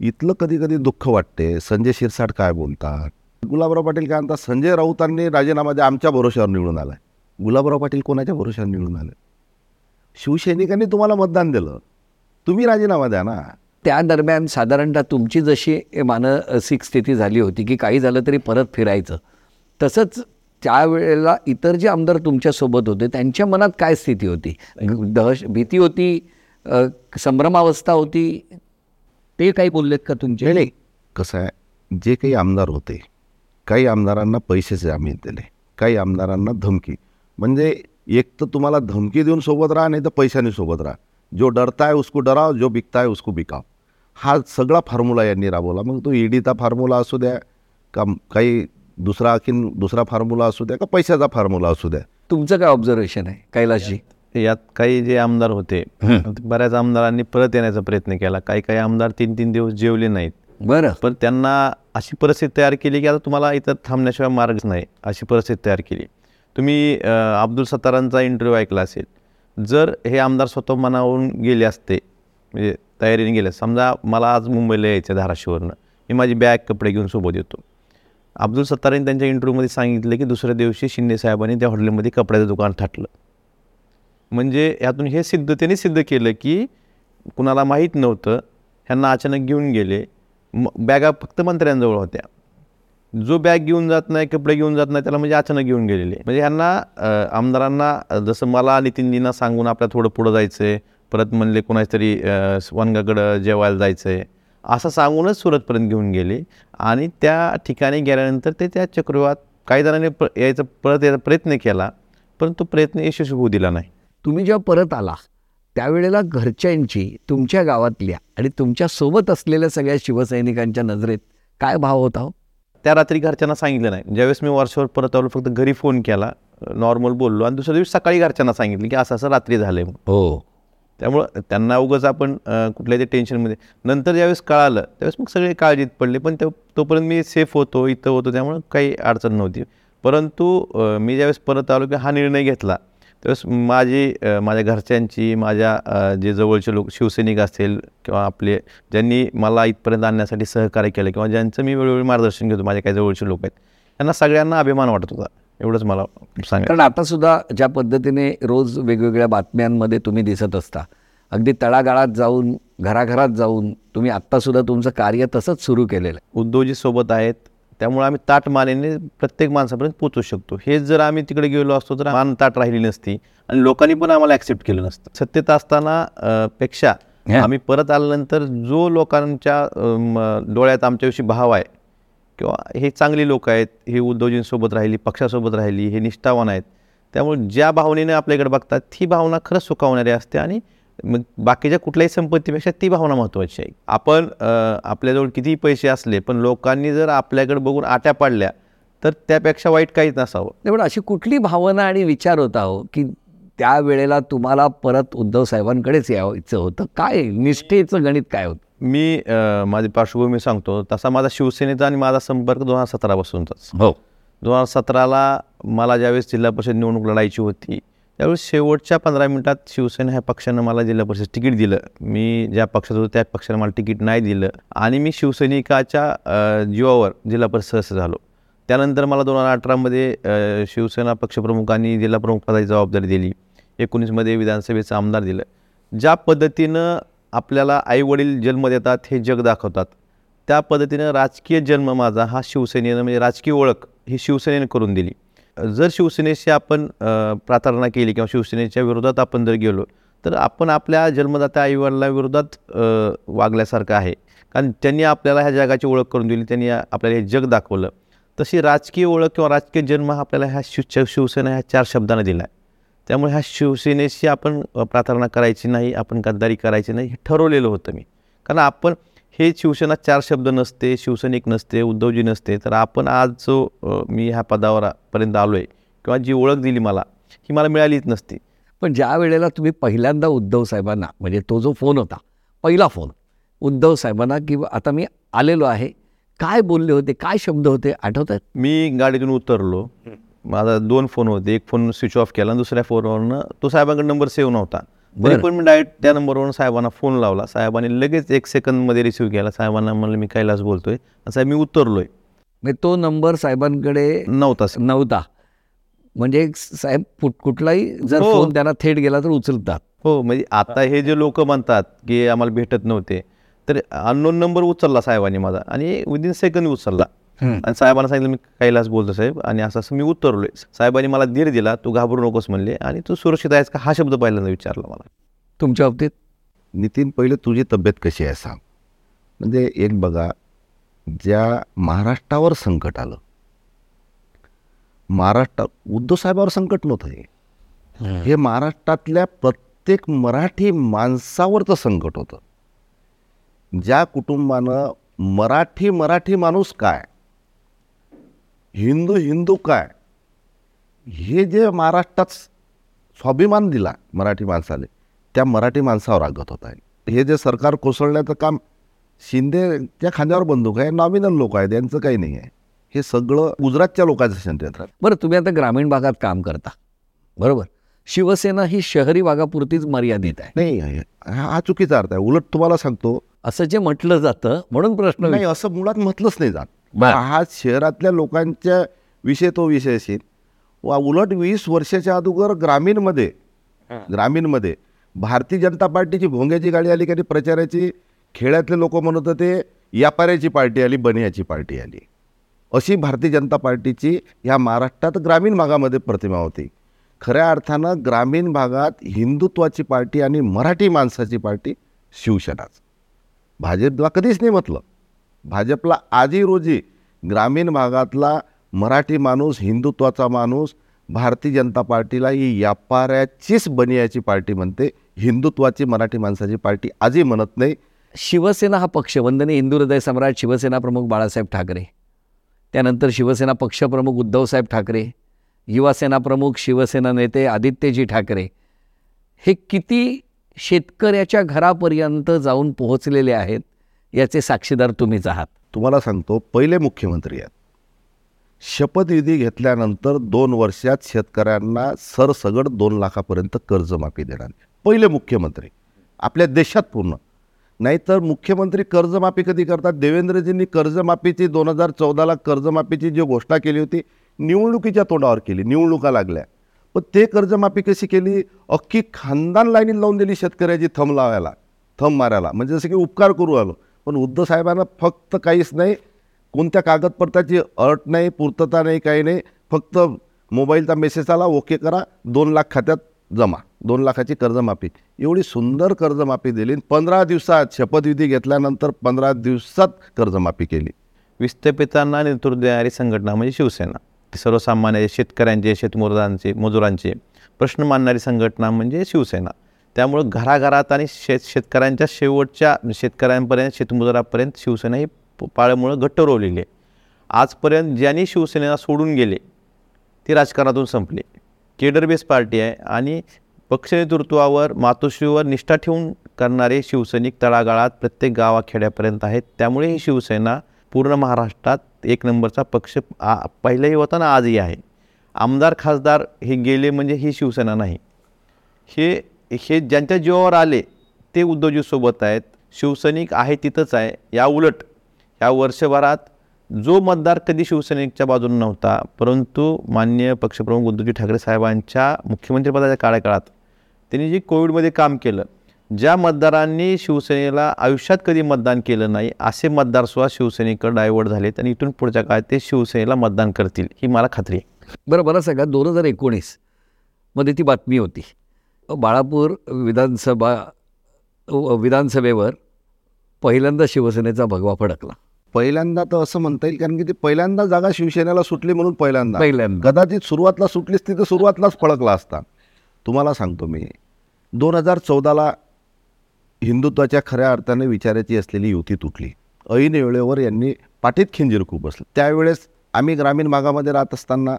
इथलं कधी कधी दुःख वाटते. संजय शिरसाट काय बोलतात? गुलाबराव पाटील काय म्हणतात संजय राऊतांनी राजीनामा द्या आमच्या भरोश्यावर निवडून आलाय. गुलाबराव पाटील कोणाच्या भरोश्यावर निवडून आले? शिवसैनिकांनी तुम्हाला मतदान दिलं. तुम्ही राजीनामा द्या ना. त्या दरम्यान साधारणतः तुमची जशी मानसिक स्थिती झाली होती की काही झालं तरी परत फिरायचं. तसंच त्यावेळेला इतर जे आमदार तुमच्यासोबत होते त्यांच्या मनात काय स्थिती होती? दहश भीती होती? संभ्रमावस्था होती? ते काही बोललेत का तुमचे? नाही. कसं आहे जे काही आमदार होते काही आमदारांना पैशाचे आम्ही दिले काही आमदारांना धमकी. म्हणजे एक तर तुम्हाला धमकी देऊन सोबत राहा नाही तर पैशाने सोबत राहा. जो डरता है उसको डराव जो बिकता है उसको बिकाव हा सगळा फॉर्म्युला यांनी राबवला. मग तो ईडीचा फॉर्म्युला असू द्या का काही दुसरा आणखीन दुसरा फॉर्म्युला असू द्या का पैशाचा फॉर्म्युला असू द्या. तुमचं काय ऑब्झर्वेशन आहे कैलासजी? यात काही जे आमदार होते बऱ्याच आमदारांनी परत येण्याचा प्रयत्न केला. काही काही आमदार तीन तीन दिवस जेवले नाहीत. बरं. पण त्यांना अशी परिस्थिती तयार केली की आता तुम्हाला इथं थांबण्याशिवाय मार्गच नाही. अशी परिस्थिती तयार केली. तुम्ही अब्दुल सत्तारांचा इंटरव्ह्यू ऐकला असेल. जर हे आमदार स्वतः मनावरून गेले असते म्हणजे तयारीने गेले समजा मला आज मुंबईला यायचं आहे धाराशिववरनं. मी माझी बॅग कपडे घेऊन सोबत येतो. अब्दुल सत्तारांनी त्यांच्या इंटरव्ह्यूमध्ये सांगितलं की दुसऱ्या दिवशी शिंदे साहेबांनी त्या हॉटेलमध्ये कपड्याचं दुकान थाटलं. म्हणजे यातून हे सिद्ध त्यांनी सिद्ध केलं की कुणाला माहीत नव्हतं. ह्यांना अचानक घेऊन गेले. म बॅगा फक्त मंत्र्यांजवळ होत्या. जो बॅग घेऊन जात नाही कपडे घेऊन जात नाही त्याला म्हणजे अचानक घेऊन गेलेले. म्हणजे ह्यांना आमदारांना जसं मला नितीनजींना सांगून आपल्या थोडं पुढं जायचं आहे परत म्हणले कोणाच तरी वनगाकडं जेवायला जायचं आहे असं सांगूनच सुरतपर्यंत घेऊन गेले. आणि त्या ठिकाणी गेल्यानंतर ते त्या चक्रवात काही जणांनी प यायचा परत यायचा प्रयत्न केला परंतु प्रयत्न यशस्वी होऊ दिला नाही. तुम्ही जेव्हा परत आला त्यावेळेला घरच्यांची तुमच्या गावातल्या आणि तुमच्यासोबत असलेल्या सगळ्या शिवसैनिकांच्या नजरेत काय भाव होता हो? त्या रात्री घरच्यांना सांगितलं नाही. ज्यावेळेस मी वर्षावर परत आलो फक्त घरी फोन केला नॉर्मल बोललो आणि दुसऱ्या दिवशी सकाळी घरच्यांना सांगितलं की असं असं रात्री झालं आहे हो. त्यामुळं त्यांना उगाच आपण कुठल्याही टेन्शनमध्ये नंतर ज्यावेळेस कळालं त्यावेळेस मग सगळे काळजीत पडले पण तो तोपर्यंत मी सेफ होतो इथं होतो त्यामुळं काही अडचण नव्हती. परंतु मी ज्यावेळेस परत आलो की हा निर्णय घेतला त्यावेळेस माझी माझ्या घरच्यांची माझ्या जे जवळचे लोक शिवसैनिक असतील किंवा आपले ज्यांनी मला इथपर्यंत आणण्यासाठी सहकार्य केलं किंवा ज्यांचं मी वेळोवेळी मार्गदर्शन घेतो माझे काही जवळचे लोक आहेत त्यांना सगळ्यांना अभिमान वाटत होता. एवढंच मला सांगायचं. कारण आता सुद्धा ज्या पद्धतीने रोज वेगवेगळ्या बातम्यांमध्ये तुम्ही दिसत असता अगदी तळागाळात जाऊन घराघरात जाऊन तुम्ही आत्तासुद्धा तुमचं कार्य तसंच सुरू केलेलं आहे. उद्योजी सोबत आहेत त्यामुळे आम्ही ताट मानेने प्रत्येक माणसापर्यंत पोचू शकतो हेच जर आम्ही तिकडे गेलो असतो तर मान ताट राहिली नसती आणि लोकांनी पण आम्हाला ॲक्सेप्ट केलं नसतं सत्तेत असताना पेक्षा. आम्ही परत आल्यानंतर जो लोकांच्या डोळ्यात आमच्याविषयी भाव आहे किंवा हे चांगली लोक आहेत हे उद्योजींसोबत राहिली पक्षासोबत राहिली हे निष्ठावान आहेत त्यामुळे ज्या भावनेने आपल्याकडे बघतात ती भावना खरंच सुखावणारी असते आणि मग बाकीच्या कुठल्याही संपत्तीपेक्षा ती भावना महत्त्वाची आहे. आपण आपल्याजवळ कितीही पैसे असले पण लोकांनी जर आपल्याकडे बघून आट्या पाडल्या तर त्यापेक्षा वाईट काहीच नसावं. नाही, पण अशी कुठली भावना आणि विचार होता हो की त्या वेळेला तुम्हाला परत उद्धव साहेबांकडेच यायचं होतं? काय निष्ठेचं गणित काय होतं? मी माझी पार्श्वभूमी सांगतो तसा माझा शिवसेनेचा आणि माझा संपर्क दोन हजार सतरापासूनचाच हो. दोन हजार सतराला मला ज्यावेळेस जिल्हा परिषद निवडणूक लढायची होती त्यावेळेस शेवटच्या पंधरा मिनिटात शिवसेना ह्या पक्षानं मला जिल्हा परिषद तिकीट दिलं. मी ज्या पक्षात होतो त्या पक्षानं मला तिकीट नाही दिलं. आणि मी शिवसैनिकाच्या जीवावर जिल्हा परिषद सदस्य झालो. त्यानंतर मला दोन हजार अठरामध्ये शिवसेना पक्षप्रमुखांनी जिल्हा प्रमुख पदाची जबाबदारी दिली. एकोणीसमध्ये विधानसभेचं आमदार दिलं. ज्या पद्धतीनं आपल्याला आईवडील जन्म देतात हे जग दाखवतात. त्या पद्धतीनं राजकीय जन्म माझा हा शिवसेनेनं म्हणजे राजकीय ओळख ही शिवसेनेनं करून दिली. जर शिवसेनेशी आपण प्रार्थना केली किंवा शिवसेनेच्या विरोधात आपण जर गेलो तर आपण आपल्या जन्मदात्या आईवडिलांविरोधात वागल्यासारखं आहे. कारण त्यांनी आपल्याला ह्या जगाची ओळख करून दिली त्यांनी आपल्याला हे जग दाखवलं. तशी राजकीय ओळख किंवा राजकीय जन्म हा आपल्याला ह्या शिव शिवसेना ह्या चार शब्दानं दिला आहे. त्यामुळे ह्या शिवसेनेशी आपण प्रार्थना करायची नाही आपण गद्दारी करायची नाही हे ठरवलेलं होतं मी. कारण आपण हे शिवसेना चार शब्द नसते शिवसैनिक नसते उद्धवजी नसते तर आपण आज जो मी ह्या पदावर पर्यंत आलो आहे किंवा जी ओळख दिली मला ही मला मिळालीच नसती. पण ज्या वेळेला तुम्ही पहिल्यांदा उद्धव साहेबांना म्हणजे तो जो फोन होता पहिला फोन उद्धव साहेबांना की आता मी आलेलो आहे काय बोलले होते काय शब्द होते आठवत आहेत मी गाडीतून उतरलो. माझा दोन फोन होते एक फोन स्विच ऑफ केला दुसऱ्या फोनवरनं तो साहेबांकडे नंबर सेव्ह नव्हता. तरी. पण मी डायरेक्ट त्या नंबरवरून साहेबांना फोन लावला. साहेबांनी लगेच एक सेकंदमध्ये रिसिव्ह केला. साहेबांना म्हणलं मी कैलास बोलतोय. साहेब मी उतरलोय. म्हणजे तो नंबर साहेबांकडे नव्हता. नव्हता. म्हणजे साहेब कुठ- कुठलाही जर हो. फोन त्यांना थेट गेला तर उचलतात. हो म्हणजे आता हे जे लोक म्हणतात की आम्हाला भेटत नव्हते तर अननोन नंबर उचलला साहेबांनी माझा आणि विदिन सेकंद उचलला. आणि साहेबांना सांगितलं मी कैलास बोलतो साहेब. आणि असं असं मी उतरलोय साहेबांनी मला धीर दिला तू घाबरू नकोस म्हणले. आणि तू सुरक्षित आहेस का? हा शब्द पहिल्यांदा विचारला मला. तुमच्या बाबतीत? नितीन पहिले तुझी तब्येत कशी आहे सांग. म्हणजे एक बघा ज्या महाराष्ट्रावर संकट आलं महाराष्ट्र उद्धव साहेबावर संकट नव्हतं हे. हे महाराष्ट्रातल्या प्रत्येक मराठी माणसावरचं संकट होतं. ज्या कुटुंबानं मराठी मराठी माणूस काय हिंदू हिंदू काय? हे जे महाराष्ट्रात स्वाभिमान दिला मराठी माणसाले त्या मराठी माणसावर आगत होत. आहे हे जे सरकार कोसळण्याचं काम शिंदेच्या खांद्यावर बंदूक आहे नॉमिनल लोक आहेत यांचं काही नाही आहे. हे सगळं गुजरातच्या लोकांचं षडयंत्र. बरं तुम्ही आता ग्रामीण भागात काम करता. बरोबर. शिवसेना ही शहरी भागापुरतीच मर्यादित आहे. नाही हा चुकीचा अर्थ आहे. उलट तुम्हाला सांगतो. असं जे म्हटलं जातं म्हणून प्रश्न नाही असं मुळात म्हटलंच नाही जात. हा शहरातल्या लोकांच्या विषय तो विषय असेल वा उलट वीस वर्षाच्या अगोदर ग्रामीणमध्ये ग्रामीणमध्ये भारतीय जनता पार्टीची भोंग्याची गाडी आली कधी प्रचाराची खेड्यातले लोक म्हणत होते व्यापाऱ्याची पार्टी आली बनियाची पार्टी आली. अशी भारतीय जनता पार्टीची ह्या महाराष्ट्रात ग्रामीण भागामध्ये प्रतिमा होती. खऱ्या अर्थानं ग्रामीण भागात हिंदुत्वाची पार्टी आणि मराठी माणसाची पार्टी शिवसेनाच. भाजपला कधीच नाही म्हटलं. भाजपला आजही रोजी ग्रामीण भागातला मराठी माणूस हिंदुत्वाचा माणूस भारतीय जनता पार्टीला ही व्यापाऱ्याचीच बनियाची पार्टी म्हणते. हिंदुत्वाची मराठी माणसाची पार्टी आजही म्हणत नाही. शिवसेना हा पक्ष वंदने हिंदू हृदय सम्राट शिवसेना प्रमुख बाळासाहेब ठाकरे. त्यानंतर शिवसेना पक्षप्रमुख उद्धवसाहेब ठाकरे युवासेना प्रमुख शिवसेना नेते आदित्यजी ठाकरे. हे किती शेतकऱ्याच्या घरापर्यंत जाऊन पोहोचलेले आहेत. याचे साक्षीदार तुम्हीच आहात. तुम्हाला सांगतो पहिले मुख्यमंत्री आहेत. शपथविधी घेतल्यानंतर दोन वर्षात शेतकऱ्यांना सरसगट दोन लाखापर्यंत कर्जमाफी देणार पहिले मुख्यमंत्री. आपल्या देशात पूर्ण. नाहीतर मुख्यमंत्री कर्जमाफी कधी करतात? देवेंद्रजींनी कर्जमाफीची दोन हजार चौदाला कर्जमाफीची जी घोषणा केली होती निवडणुकीच्या तोंडावर केली निवडणुका लागल्या. पण ते कर्जमाफी कशी केली? अख्खी खानदान लाईनीत लावून दिली शेतकऱ्याची थंब लावायला थंब मारायला. म्हणजे जसं की उपकार करू आलो. पण उद्धव साहेबांना फक्त काहीच नाही कोणत्या कागदपत्राची अट नाही पूर्तता नाही काही नाही फक्त मोबाईलचा मेसेज आला ओके करा दोन लाख खात्यात जमा दोन लाखाची कर्जमाफी. एवढी सुंदर कर्जमाफी दिली पंधरा दिवसात शपथविधी घेतल्यानंतर पंधरा दिवसात कर्जमाफी केली. विस्थापितांना नेतृत्व देणारी संघटना म्हणजे शिवसेना. सर्वसामान्य शेतकऱ्यांचे शेतमजुरांचे मजुरांचे प्रश्न मांडणारी संघटना म्हणजे शिवसेना. त्यामुळं घराघरात आणि शेत शेतकऱ्यांच्या शेवटच्या शेतकऱ्यांपर्यंत शेतमजुरापर्यंत शिवसेना ही प- घट्ट रोवलेली आहे. आजपर्यंत ज्यांनी शिवसेनेला सोडून गेले ते राजकारणातून संपले. केडर बेस पार्टी आहे आणि पक्ष नेतृत्वावर मातोश्रीवर निष्ठा ठेवून करणारे शिवसैनिक तळागाळात प्रत्येक गावाखेड्यापर्यंत आहेत. त्यामुळे ही शिवसेना पूर्ण महाराष्ट्रात एक नंबरचा पक्ष आ पहिलाही होता ना आजही आहे. आमदार खासदार हे गेले म्हणजे ही शिवसेना नाही. हे हे ज्यांच्या जीवावर आले ते उद्धवजीसोबत आहेत. शिवसैनिक आहे तिथंच आहे. या उलट या वर्षभरात जो मतदार कधी शिवसैनिकच्या बाजूने नव्हता परंतु मान्य पक्षप्रमुख उद्धवजी ठाकरे साहेबांच्या मुख्यमंत्रीपदाच्या कार्यकाळात त्यांनी जे कोविडमध्ये काम केलं ज्या मतदारांनी शिवसेनेला आयुष्यात कधी मतदान केलं नाही असे मतदारसुद्धा शिवसेनेकडे डायवर्ट झालेत आणि इथून पुढच्या काळात ते शिवसेनेला मतदान करतील ही मला खात्री आहे. बरं बरं सांगा दोन हजार एकोणीसमध्ये ती बातमी होती. बाळापूर विधानसभा विधानसभेवर पहिल्यांदा शिवसेनेचा भगवा फडकला. पहिल्यांदा तर असं म्हणता येईल कारण की ती पहिल्यांदा जागा शिवसेनेला सुटली म्हणून पहिल्यांदा. पहिल्यांदा. कदाचित सुरुवातला सुटलीच तिथं सुरुवातलाच फळकला असता. तुम्हाला सांगतो मी दोन हजार चौदाला हिंदुत्वाच्या खऱ्या अर्थाने विचाराची असलेली युती तुटली. ऐन वेळेवर यांनी पाठीत खिंजीर खूप बसलं. त्यावेळेस आम्ही ग्रामीण भागामध्ये राहत असताना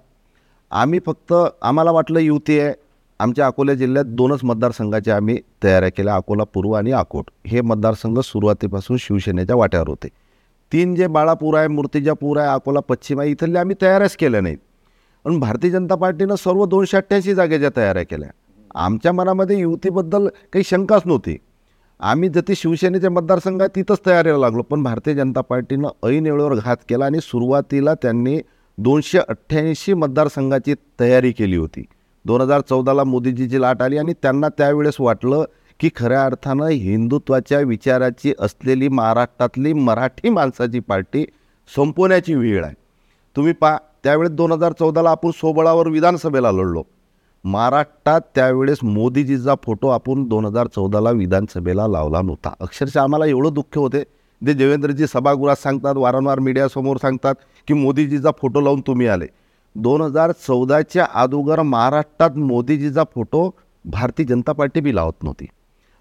आम्ही फक्त आम्हाला वाटलं युती आहे आमच्या अकोला जिल्ह्यात दोनच मतदारसंघाच्या आम्ही तयाऱ्या केल्या अकोला पूर्व आणि अकोट. हे मतदारसंघ सुरुवातीपासून शिवसेनेच्या वाट्यावर होते. तीन जे बाळापूर आहे मूर्तिजापूर आहे अकोला पश्चिम आहे इथले आम्ही तयाऱ्याच केल्या नाहीत. पण भारतीय जनता पार्टीनं सर्व दोनशे अठ्ठ्याऐंशी जागेच्या तयाऱ्या केल्या. आमच्या मनामध्ये युतीबद्दल काही शंकाच नव्हती. आम्ही जती शिवसेनेच्या मतदारसंघात तिथंच तयारीला लागलो. पण भारतीय जनता पार्टीनं ऐनवेळेवर घात केला आणि सुरुवातीला त्यांनी दोनशे अठ्ठ्याऐंशी मतदारसंघाची तयारी केली होती. दोन हजार चौदाला मोदीजीची लाट आली आणि त्यांना त्यावेळेस वाटलं की खऱ्या अर्थानं हिंदुत्वाच्या विचाराची असलेली महाराष्ट्रातली मराठी माणसाची पार्टी संपवण्याची वेळ आहे. तुम्ही पा त्यावेळेस दोन हजार चौदाला आपण सोबळावर विधानसभेला लढलो. महाराष्ट्रात त्यावेळेस मोदीजीचा फोटो आपण दोन हजार चौदाला विधानसभेला लावला नव्हता. अक्षरशः आम्हाला एवढं दुःख होते. जे देवेंद्रजी सभागृहात सांगतात वारंवार मीडियासमोर सांगतात की मोदीजीचा फोटो लावून तुम्ही आले. दोन हजार चौदाच्या अगोदर महाराष्ट्रात मोदीजीचा फोटो भारतीय जनता पार्टी बी लावत नव्हती.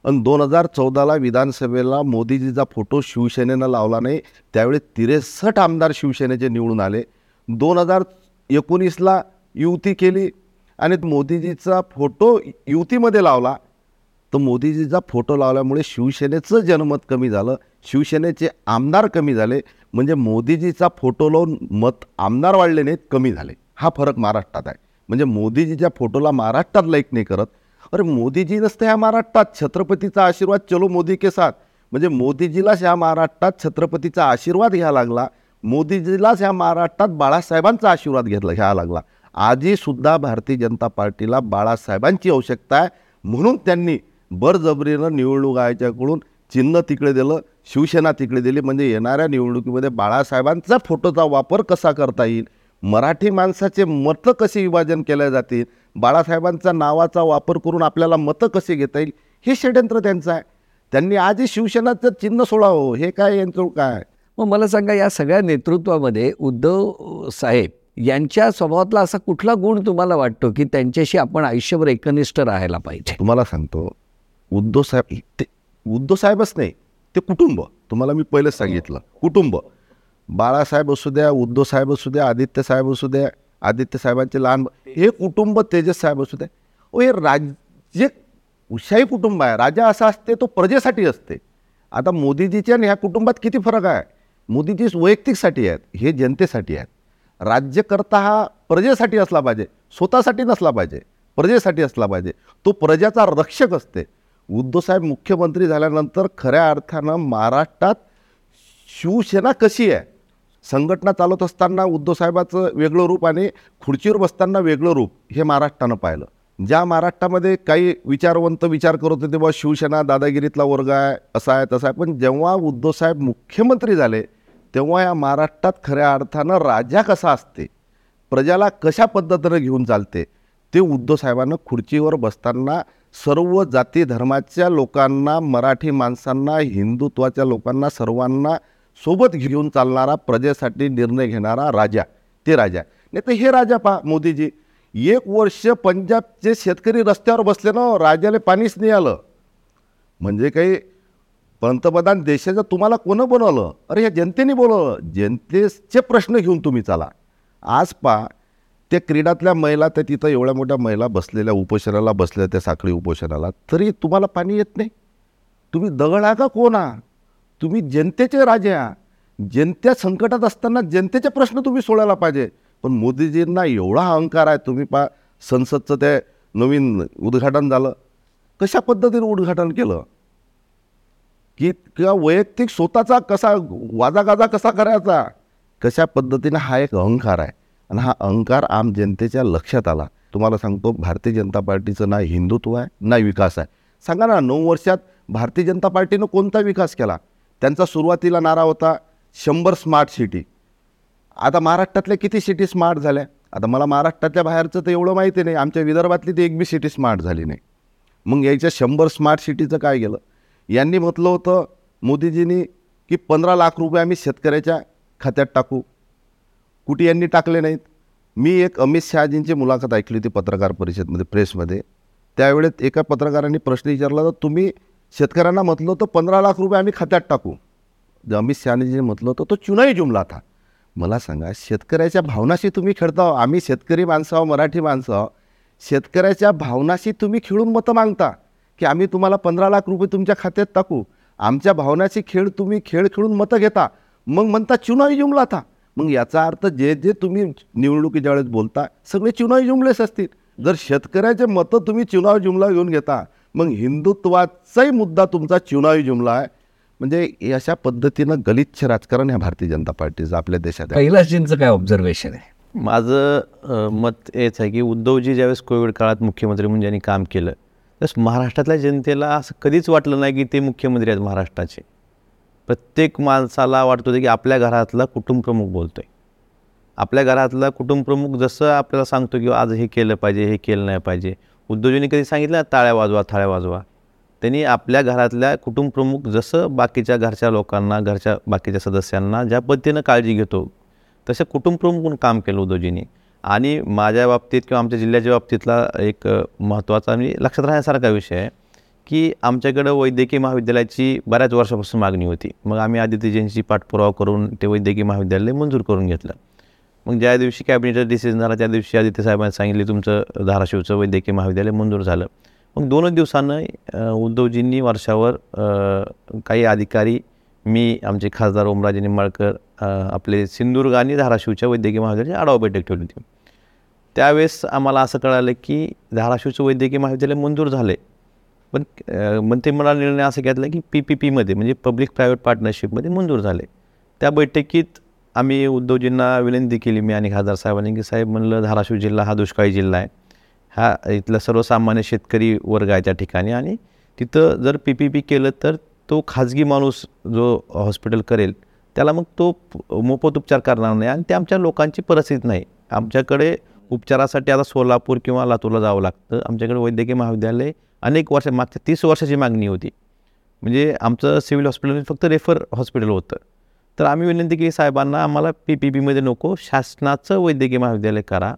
आणि दोन हजार चौदाला विधानसभेला मोदीजीचा फोटो शिवसेनेनं लावला नाही त्यावेळी तिरेसठ आमदार शिवसेनेचे निवडून आले. दोन हजार एकोणीसला युती केली आणि मोदीजीचा फोटो युतीमध्ये लावला. तर मोदीजीचा फोटो लावल्यामुळे शिवसेनेचं जनमत कमी झालं शिवसेनेचे आमदार कमी झाले. म्हणजे मोदीजीचा फोटो लावून मत आमदार वाढले नाहीत कमी झाले. हा फरक महाराष्ट्रात आहे. म्हणजे मोदीजीच्या फोटोला महाराष्ट्रात लाईक नाही करत. अरे मोदीजी नसते ह्या महाराष्ट्रात. छत्रपतीचा आशीर्वाद चलो मोदी के साथ. म्हणजे मोदीजीलाच ह्या महाराष्ट्रात छत्रपतीचा आशीर्वाद घ्यावा लागला. मोदीजीलाच ह्या महाराष्ट्रात बाळासाहेबांचा आशीर्वाद घेतला घ्यावा लागला. आजहीसुद्धा भारतीय जनता पार्टीला बाळासाहेबांची आवश्यकता आहे. म्हणून त्यांनी बरजबरीनं निवडणूक आयोगाकडून चिन्ह तिकडे दिलं शिवसेना तिकडे दिली म्हणजे येणाऱ्या निवडणुकीमध्ये बाळासाहेबांचा फोटोचा वापर कसा करता येईल? मराठी माणसाचे मतं कसे विभाजन केले जातील? बाळासाहेबांचा नावाचा वापर करून आपल्याला मतं कसे घेता येईल? हे षडयंत्र त्यांचं आहे. त्यांनी आजही शिवसेनाचं चिन्ह सोडावं हे काय यांचं काय? मग मला सांगा या सगळ्या नेतृत्वामध्ये उद्धव साहेब यांच्या स्वभावातला असा कुठला गुण तुम्हाला वाटतो की त्यांच्याशी आपण आयुष्यभर एकनिष्ठ राहायला पाहिजे? तुम्हाला सांगतो उद्धव साहेब ते उद्धव साहेबच नाही ते कुटुंब. तुम्हाला मी पहिलेच सांगितलं कुटुंब. बाळासाहेब असू द्या उद्धव साहेब असू द्या आदित्य साहेब असू द्या आदित्य साहेबांचे लहान हे कुटुंब तेजस साहेब असू द्या. ओ हे राज्य उशाही कुटुंब आहे राजा असा असते तो प्रजेसाठी असते. आता मोदीजीच्या आणि ह्या कुटुंबात किती फरक आहे? मोदीजी वैयक्तिकसाठी आहेत हे जनतेसाठी आहेत. राज्यकर्ता हा प्रजेसाठी असला पाहिजे स्वतःसाठी नसला पाहिजे प्रजेसाठी असला पाहिजे. तो प्रजाचा रक्षक असते. उद्धवसाहेब मुख्यमंत्री झाल्यानंतर खऱ्या अर्थानं महाराष्ट्रात शिवसेना कशी आहे? संघटना चालवत असताना उद्धवसाहेबाचं वेगळं रूप आणि खुर्चीवर बसताना वेगळं रूप हे महाराष्ट्रानं पाहिलं. ज्या महाराष्ट्रामध्ये काही विचारवंत विचार करत होते तेव्हा शिवसेना दादागिरीतला वर्ग आहे असा आहे तसा आहे. पण जेव्हा उद्धवसाहेब मुख्यमंत्री झाले तेव्हा या महाराष्ट्रात खऱ्या अर्थानं राजा कसा असते? प्रजाला कशा पद्धतीनं घेऊन चालते? ते उद्धव साहेबांना खुर्चीवर बसताना सर्व जाती धर्माच्या लोकांना मराठी माणसांना हिंदुत्वाच्या लोकांना सर्वांना सोबत घेऊन चालणारा प्रजेसाठी निर्णय घेणारा राजा ते राजा. नाही तर हे राजा पहा मोदीजी. एक वर्ष पंजाबचे शेतकरी रस्त्यावर बसले ना राजाला पाणीच नाही आलं. म्हणजे काही पंतप्रधान देशाचं तुम्हाला कोणं बनवलं? अरे ह्या जनतेने बोलवलं जनतेचे प्रश्न घेऊन तुम्ही चाला. आज पा त्या क्रीडातल्या महिला त्या तिथं एवढ्या मोठ्या महिला बसलेल्या उपोषणाला बसल्या त्या साखळी उपोषणाला. तरी तुम्हाला पाणी येत नाही. तुम्ही दगड आहा का कोण आहा? तुम्ही जनतेचे राजे आहा. जनत्या संकटात असताना जनतेचे प्रश्न तुम्ही सोडायला पाहिजे. पण मोदीजींना एवढा अहंकार आहे. तुम्ही पा संसदचं ते नवीन उद्घाटन झालं. कशा पद्धतीने उद्घाटन केलं? की किंवा वैयक्तिक स्वतःचा कसा वाजागाजा कसा करायचा? कशा पद्धतीनं हा एक अहंकार आहे? आणि हा अहंकार आम जनतेच्या लक्षात आला. तुम्हाला सांगतो भारतीय जनता पार्टीचं ना हिंदुत्व आहे ना विकास आहे. सांगा ना नऊ वर्षात भारतीय जनता पार्टीनं कोणता विकास केला? त्यांचा सुरुवातीला नारा होता शंभर स्मार्ट सिटी. आता महाराष्ट्रातल्या किती सिटी स्मार्ट झाल्या? आता मला महाराष्ट्रातल्या बाहेरचं तर एवढं माहिती नाही. आमच्या विदर्भातली ती एक बी सिटी स्मार्ट झाली नाही. मग यायच्या शंभर स्मार्ट सिटीचं काय गेलं? यांनी म्हटलं होतं मोदीजींनी की पंधरा लाख रुपये आम्ही शेतकऱ्याच्या खात्यात टाकू. कुठे यांनी टाकले नाहीत? मी एक अमित शहाजींची मुलाखत ऐकली होती पत्रकार परिषदमध्ये प्रेसमध्ये. त्यावेळेत एका पत्रकारांनी प्रश्न विचारला तर तुम्ही शेतकऱ्यांना म्हटलं होतं पंधरा लाख रुपये आम्ही खात्यात टाकू. जे अमित शहाजीने म्हटलं होतं तो चुनाई जुमला था. मला सांगा शेतकऱ्याच्या भावनाशी तुम्ही खेळता आहो. आम्ही शेतकरी माणसं आहो मराठी माणसं आहो शेतकऱ्याच्या भावनाशी तुम्ही खेळून मतं मागता की आम्ही तुम्हाला पंधरा लाख रुपये तुमच्या खात्यात टाकू? आमच्या भावनाची खेळ तुम्ही खेळ खेळून मतं घेता. मग म्हणता चुनावी जुमला था. मग याचा अर्थ जे जे तुम्ही निवडणुकीच्या वेळेस बोलता सगळे चुनावी जुमलेच असतील. जर शेतकऱ्याचे मतं तुम्ही चुनाव जुमला घेऊन घेता मग हिंदुत्वाचाही मुद्दा तुमचा चुनावी जुमला आहे. म्हणजे अशा पद्धतीनं गलिच्छ राजकारण ह्या भारतीय जनता पार्टीचं आपल्या देशात कैलासजींचं काय ऑब्झर्वेशन आहे? माझं मत हेच आहे की उद्धवजी ज्यावेळेस कोविड काळात मुख्यमंत्री म्हणून ज्यांनी काम केलं त्यावेळेस महाराष्ट्रातल्या जनतेला असं कधीच वाटलं नाही की ते मुख्यमंत्री आहेत महाराष्ट्राचे. प्रत्येक माणसाला वाटत होतं की आपल्या घरातला कुटुंबप्रमुख आहे आपल्या घरातला कुटुंबप्रमुख जसं आपल्याला सांगतो की आज हे केलं पाहिजे हे केलं नाही पाहिजे. उद्योजनी कधी सांगितलं? ताळ्या वाजवा थाळ्या वाजवा. त्यांनी आपल्या घरातल्या कुटुंबप्रमुख जसं बाकीच्या घरच्या लोकांना घरच्या बाकीच्या सदस्यांना ज्या पद्धतीनं काळजी घेतो तसं कुटुंबप्रमुख म्हणून काम केलं उद्धवजींनी. आणि माझ्या बाबतीत किंवा आमच्या जिल्ह्याच्या बाबतीतला एक महत्त्वाचा आणि लक्षात राहण्यासारखा विषय आहे. की आमच्याकडं वैद्यकीय महाविद्यालयाची बऱ्याच वर्षापासून मागणी होती. मग आम्ही आदित्यजींची पाठपुरावा करून ते वैद्यकीय महाविद्यालय मंजूर करून घेतलं. मग ज्या दिवशी कॅबिनेटचा डिसिजन झाला त्या दिवशी आदित्य साहेबांनी सांगितले तुमचं धाराशिवचं वैद्यकीय महाविद्यालय मंजूर झालं. मग दोनच दिवसानं उद्धवजींनी वर्षावर काही अधिकारी मी आमचे खासदार ओमराजे निंबाळकर आपले सिंधुदुर्ग आणि धाराशिवच्या वैद्यकीय महाविद्यालयाची आढावा बैठक ठेवली होती. त्यावेळेस आम्हाला असं कळालं की धाराशिवचं वैद्यकीय महाविद्यालय मंजूर झाले पण मंत्रिमंडळ निर्णय असं घेतला की पी पी पीमध्ये म्हणजे पब्लिक प्रायव्हेट पार्टनरशिपमध्ये मंजूर झाले. त्या बैठकीत आम्ही उद्धवजींना विनंती केली मी आणि खासदार साहेबांनी की साहेब म्हणलं धाराशिव जिल्हा हा दुष्काळी जिल्हा आहे. हा इथला सर्वसामान्य शेतकरी वर्ग आहे त्या ठिकाणी आणि तिथं जर पी पी पी केलं तर तो खाजगी माणूस जो हॉस्पिटल करेल त्याला मग तो मोफत उपचार करणार नाही आणि ते आमच्या लोकांची परिस्थिती नाही. आमच्याकडे उपचारासाठी आता सोलापूर किंवा लातूरला जावं लागतं. आमच्याकडे वैद्यकीय महाविद्यालय अनेक वर्ष मागच्या तीस वर्षाची मागणी होती. म्हणजे आमचं सिव्हिल हॉस्पिटल फक्त रेफर हॉस्पिटल होतं. तर आम्ही विनंती केली साहेबांना आम्हाला पी पी पीमध्ये नको शासनाचं वैद्यकीय महाविद्यालय करा.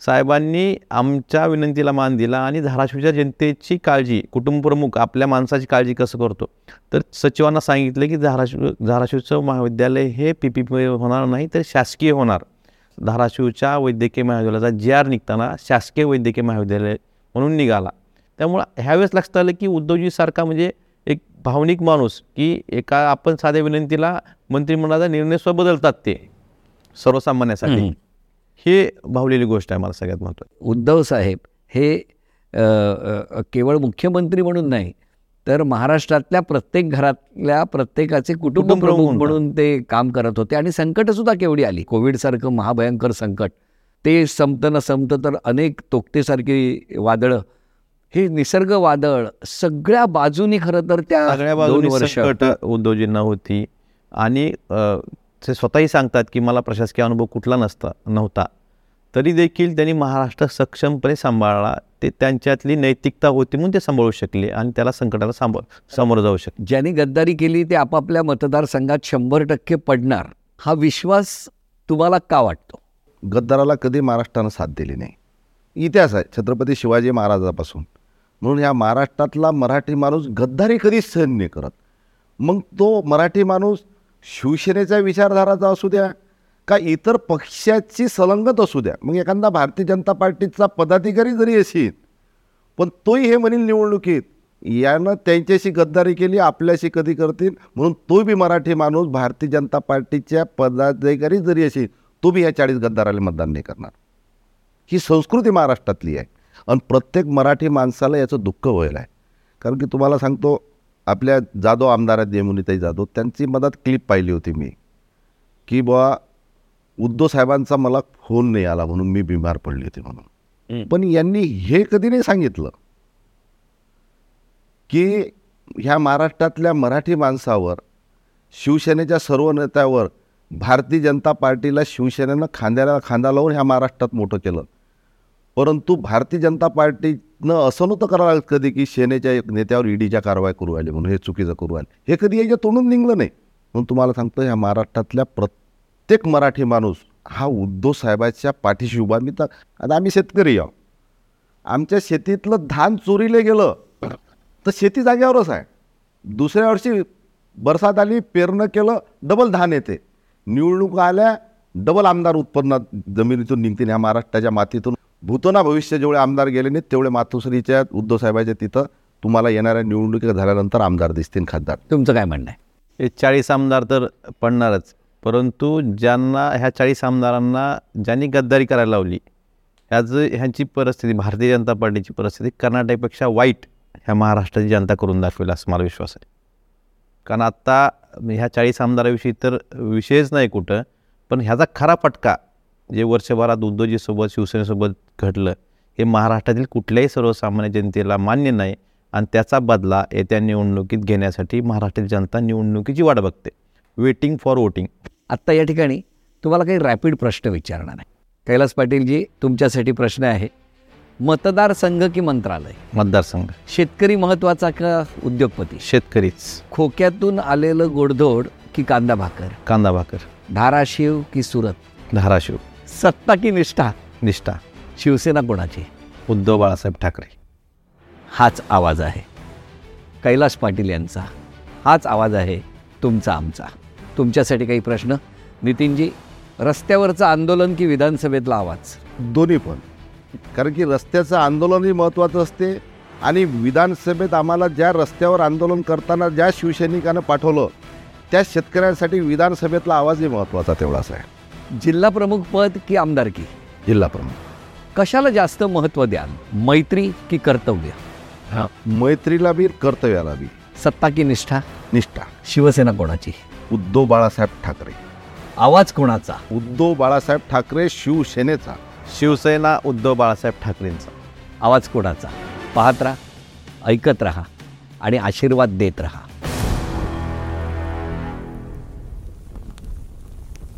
साहेबांनी आमच्या विनंतीला मान दिला आणि धाराशिवच्या जनतेची काळजी कुटुंबप्रमुख आपल्या माणसाची काळजी कसं करतो? तर सचिवांना सांगितलं की धाराशिव धाराशिवचं महाविद्यालय हे पी पी पी होणार नाही तर शासकीय होणार. धाराशिवच्या वैद्यकीय महाविद्यालयाचा जी आर निघताना शासकीय वैद्यकीय महाविद्यालय म्हणून निघाला. त्यामुळं ह्यावेळेस लक्षात आलं की उद्धवजीसारखा म्हणजे एक भावनिक माणूस की एका आपण साध्या विनंतीला मंत्रिमंडळाचा निर्णय स्व बदलतात ते सर्वसामान्यासाठी. हे भावलेली गोष्ट आहे मला सगळ्यात महत्त्वाची. उद्धव साहेब हे केवळ मुख्यमंत्री म्हणून नाही तर महाराष्ट्रातल्या प्रत्येक घरातल्या प्रत्येकाचे कुटुंब कुटुंबप्रमुख प्रमुख. म्हणून ते काम करत होते आणि संकटसुद्धा केवढी आली. कोविडसारखं महाभयंकर संकट ते संपतं न संपतं तर अनेक तोक्तेसारखी वादळं हे निसर्ग वादळ सगळ्या बाजूनी खरं तर त्या सगळ्या दोन बाजूनी वर्ष. संकट उद्धवजींना होती. आणि ते स्वतःही सांगतात की मला प्रशासकीय अनुभव कुठला नसता नव्हता. तरी देखील त्यांनी महाराष्ट्र सक्षमपणे सांभाळला. ते त्यांच्यातली नैतिकता होती म्हणून ते सांभाळू शकले आणि त्याला संकटाला सांभाळ सामोरं जाऊ शकले. ज्यांनी गद्दारी केली ते आपापल्या मतदारसंघात शंभर टक्के पडणार. हा विश्वास तुम्हाला का वाटतो? गद्दाराला कधी महाराष्ट्रानं साथ दिली नाही. इतिहास आहे छत्रपती शिवाजी महाराजापासून. म्हणून या महाराष्ट्रातला मराठी माणूस गद्दारी कधीच सहन नाही करत. मग तो मराठी माणूस शिवसेनेच्या विचारधाराचा असू द्या का इतर पक्षाची सलंगत असू द्या. मग एखादा भारतीय जनता पार्टीचा पदाधिकारी जरी असेल पण तोही हे म्हणील निवडणुकीत यानं त्यांच्याशी गद्दारी केली आपल्याशी कधी करतील म्हणून तो बी मराठी माणूस भारतीय जनता पार्टीच्या पदाधिकारी जरी असेल तो बी या चाळीस गद्दाराला मतदान नाही करणार. ही संस्कृती महाराष्ट्रातली आहे. आणि प्रत्येक मराठी माणसाला याचं दुःख व्हायला आहे. कारण की तुम्हाला सांगतो आपल्या जाधव आमदार आहेत यमुनीताई जाधव त्यांची मदत क्लिप पाहिली होती मी की बुवा उद्धव साहेबांचा मला फोन नाही आला म्हणून मी बिमार पडली होती म्हणून. पण यांनी हे कधी नाही सांगितलं की ह्या महाराष्ट्रातल्या मराठी माणसावर शिवसेनेच्या सर्व नेत्यावर भारतीय जनता पार्टीला शिवसेनेनं खांद्याला खांदा लावून ह्या महाराष्ट्रात मोठं केलं. परंतु भारतीय जनता पार्टीनं असं नव्हतं करावं कधी की सेनेच्या एक नेत्यावर ईडीच्या कारवाई करू आली म्हणून हे चुकीचं करू आले हे कधी याच्या तोंडून निघलं नाही. म्हणून तुम्हाला सांगतो ह्या महाराष्ट्रातल्या प्रत्येक मराठी माणूस हा उद्धव साहेबाच्या पाठीशी उभा. मी तर आता आम्ही शेतकरी आहो आमच्या शेतीतलं धान चोरीले गेलं तर शेती जागेवरच आहे. दुसऱ्या वर्षी बरसात आली पेरणं केलं डबल धान येते. निवडणुका आल्या डबल आमदार उत्पन्नात जमिनीतून निघतील. ह्या महाराष्ट्राच्या मातीतून भूतोना भविष्य जेवढे आमदार गेले नाहीत तेवढे मातोश्रीच्या उद्धव साहेबाच्या तिथं तुम्हाला येणाऱ्या निवडणुकी झाल्यानंतर आमदार दिसतील खासदार. तुमचं काय म्हणणं आहे? हे चाळीस आमदार तर पडणारच परंतु ज्यांना ह्या चाळीस आमदारांना ज्यांनी गद्दारी करायला लावली ह्याचं ह्यांची परिस्थिती भारतीय जनता पार्टीची परिस्थिती कर्नाटकपेक्षा वाईट ह्या महाराष्ट्राची जनता करून दाखवेल असं मला विश्वास आहे. कारण आत्ता ह्या चाळीस आमदाराविषयी तर विषयच नाही कुठं पण ह्याचा खरा फटका जे वर्षभरात उद्धवजीसोबत शिवसेनेसोबत घडलं हे महाराष्ट्रातील कुठल्याही सर्वसामान्य जनतेला मान्य नाही आणि त्याचा बदला येत्या निवडणुकीत घेण्यासाठी महाराष्ट्रातील जनता निवडणुकीची वाट बघते. वेटिंग फॉर वोटिंग आत्ता या ठिकाणी तुम्हाला काही रॅपिड प्रश्न विचारणार आहे. कैलास पाटीलजी तुमच्यासाठी प्रश्न आहे मतदारसंघ की मंत्रालय? मतदारसंघ. शेतकरी महत्त्वाचा का उद्योगपती? शेतकरीच. खोक्यातून आलेलं गोडधोड की कांदा भाकर? कांदा भाकर. धाराशिव की सुरत? धाराशिव. सत्ता की निष्ठा. निष्ठा. शिवसेना कोणाची? उद्धव बाळासाहेब ठाकरे. हाच आवाज आहे. कैलास पाटील यांचा. हाच आवाज आहे तुमचा आमचा. तुमच्यासाठी काही प्रश्न? नितीनजी रस्त्यावरचं आंदोलन की विधानसभेतला आवाज? दोन्ही पण. कारण की रस्त्याचं आंदोलनही महत्त्वाचं असते आणि विधानसभेत आम्हाला ज्या रस्त्यावर आंदोलन करताना ज्या शिवसैनिकानं पाठवलं त्या शेतकऱ्यांसाठी विधानसभेतला आवाजही महत्त्वाचा तेवढाच आहे. जिल्हा प्रमुख पद की आमदारकी जिल्हा प्रमुख. कशाला जास्त महत्त्व द्याल? मैत्री की कर्तव्य? हां मैत्रीला बी कर्तव्याला बी. सत्ता की निष्ठा? निष्ठा. शिवसेना कोणाची? उद्धव बाळासाहेब ठाकरे. आवाज कोणाचा? उद्धव बाळासाहेब ठाकरे शिवसेनेचा. शिवसेना उद्धव बाळासाहेब ठाकरेंचा. आवाज कोणाचा? पाहत राहा ऐकत राहा आणि आशीर्वाद देत राहा.